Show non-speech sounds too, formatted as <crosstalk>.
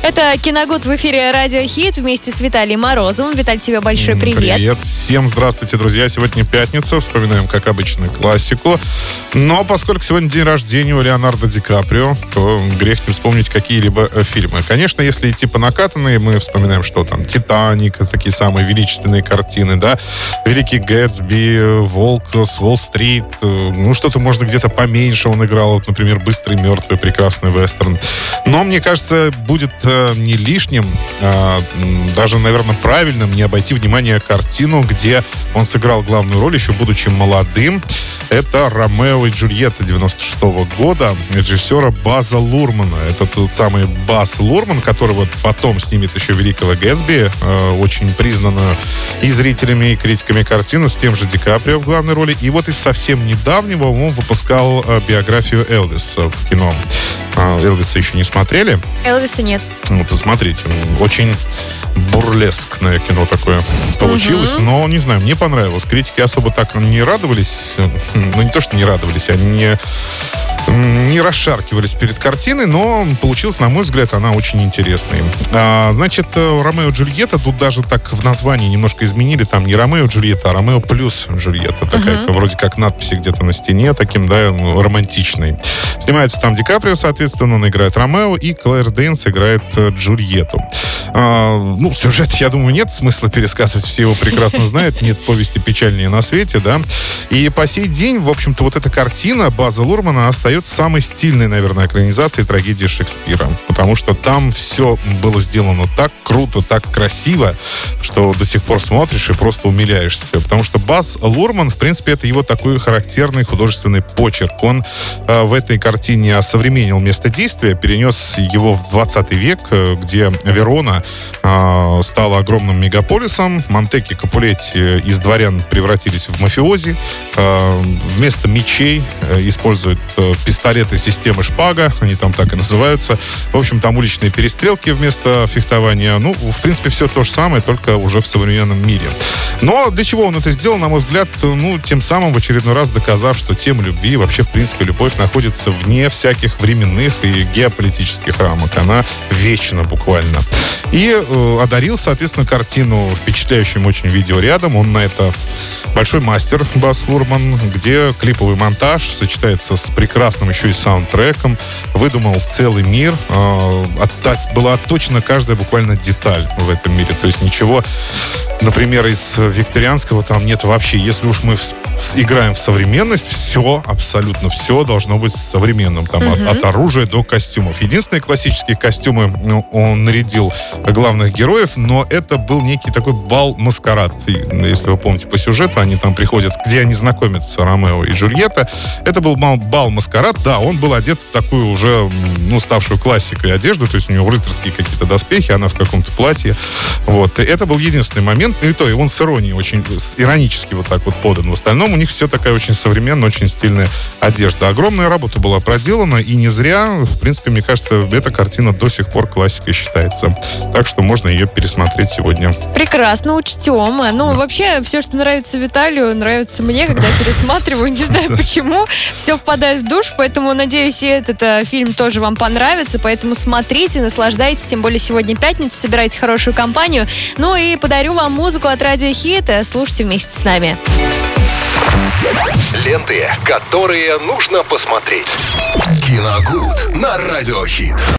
Это Киногуд в эфире Радио Хит вместе с Виталием Морозовым. Виталий, тебе большой привет. Привет. Всем здравствуйте, друзья. Сегодня пятница. Вспоминаем, как обычно, классику. Но поскольку сегодня день рождения у Леонардо Ди Каприо, то грех не вспомнить какие-либо э, фильмы. Конечно, если идти по накатанной, мы вспоминаем, что там «Титаник», такие самые величественные картины, да, «Великий Гэтсби», «Волк с Уолл-стрит», э, ну, что-то, можно, где-то поменьше он играл, вот, например, «Быстрый мертвый», прекрасный вестерн. Но, мне кажется, будет не лишним, а, даже, наверное, правильным не обойти внимание картину, где он сыграл главную роль, еще будучи молодым. Это «Ромео и Джульетта» 96 года режиссера База Лурмана. Это тот самый Баз Лурман, который вот потом снимет еще «Великого Гэтсби», э, очень признанную и зрителями, и критиками картину, с тем же Ди Каприо в главной роли. И вот из совсем недавнего он выпускал э, биографию Элвиса в кино. А, Элвиса еще не смотрели? Элвиса нет. Ну, посмотрите, очень бурлескное кино такое получилось. Но, не знаю, мне понравилось. Критики особо так не радовались. Ну, не то, что не радовались, они не, расшаркивались перед картиной, но получилась, на мой взгляд, она очень интересной. А, значит, э, Ромео и Джульетта, тут даже так в названии немножко изменили. Там не Ромео и Джульетта, а Ромео плюс Джульетта. Такая, вроде как надписи где-то на стене, таким, да, романтичной. Снимается там Ди Каприо, соответственно, он играет Ромео, и Клэр Дэнс играет э, Джульетту. А, ну, сюжет, я думаю, нет смысла пересказывать, все его прекрасно <laughs> знают, нет повести печальнее на свете, да. И по сей день, в общем-то, вот эта картина База Лурмана остается самой стильной, наверное, экранизацией трагедии Шекспира. Потому что там все было сделано так круто, так красиво, что до сих пор смотришь и просто умиляешься. Потому что Баз Лурман, в принципе, это его такой характерный художественный почерк. Он э, в этой картине осовременил место действия, перенес его в 20 век, э, где Верона э, стала огромным мегаполисом. Монтеки Капулетти из дворян превратились в мафиози. Э, вместо мечей э, используют э, пистолеты системы шпага, они там так и называются. В общем, там уличные перестрелки вместо фехтования. Ну, в принципе, все то же самое, только уже в современном мире. Но для чего он это сделал, на мой взгляд, ну, тем самым в очередной раз доказав, что тема любви, вообще, в принципе, любовь находится вне всяких временных и геополитических рамок. Она вечна буквально. И э, одарил, соответственно, картину впечатляющим очень видеорядом. Он на это большой мастер Бас Лурман, где клиповый монтаж сочетается с прекрасным еще и саундтреком. Выдумал целый мир. Э, отта- была отточена каждая буквально деталь в этом мире. То есть ничего, например, из викторианского там нет вообще. Если уж мы в- в- играем в современность, все, абсолютно все должно быть современным. Там от, от оружия до костюмов. Единственные классические костюмы ну, он нарядил главных героев, но это был некий такой бал-маскарад. И, Если вы помните по сюжету, они там приходят, где они знакомятся, Ромео и Джульетта. Это был бал- бал-маскарад, да, он был одет в такую уже, ну, ставшую классикой одежду, то есть у него рыцарские какие-то доспехи, она в каком-то платье. Вот. И это был единственный момент, ну и то, и он с иронией очень, иронически вот так вот подан. В остальном у них все такая очень современная, очень стильная одежда. Огромная работа была проделана, и не зря, в принципе, мне кажется, эта картина до сих пор классикой считается. Так что можно ее пересмотреть сегодня. Прекрасно, учтем. Ну, вообще, все, что нравится Виталию, нравится мне, когда пересматриваю. Не знаю почему. Все впадает в душ, поэтому, надеюсь, и этот э, фильм тоже вам понравится. Поэтому смотрите, наслаждайтесь. Тем более сегодня пятница, собирайте хорошую компанию. Ну и подарю вам музыку от Радио Хит. Э, Слушайте вместе с нами. Ленты, которые нужно посмотреть. Киногуд на Радиохит.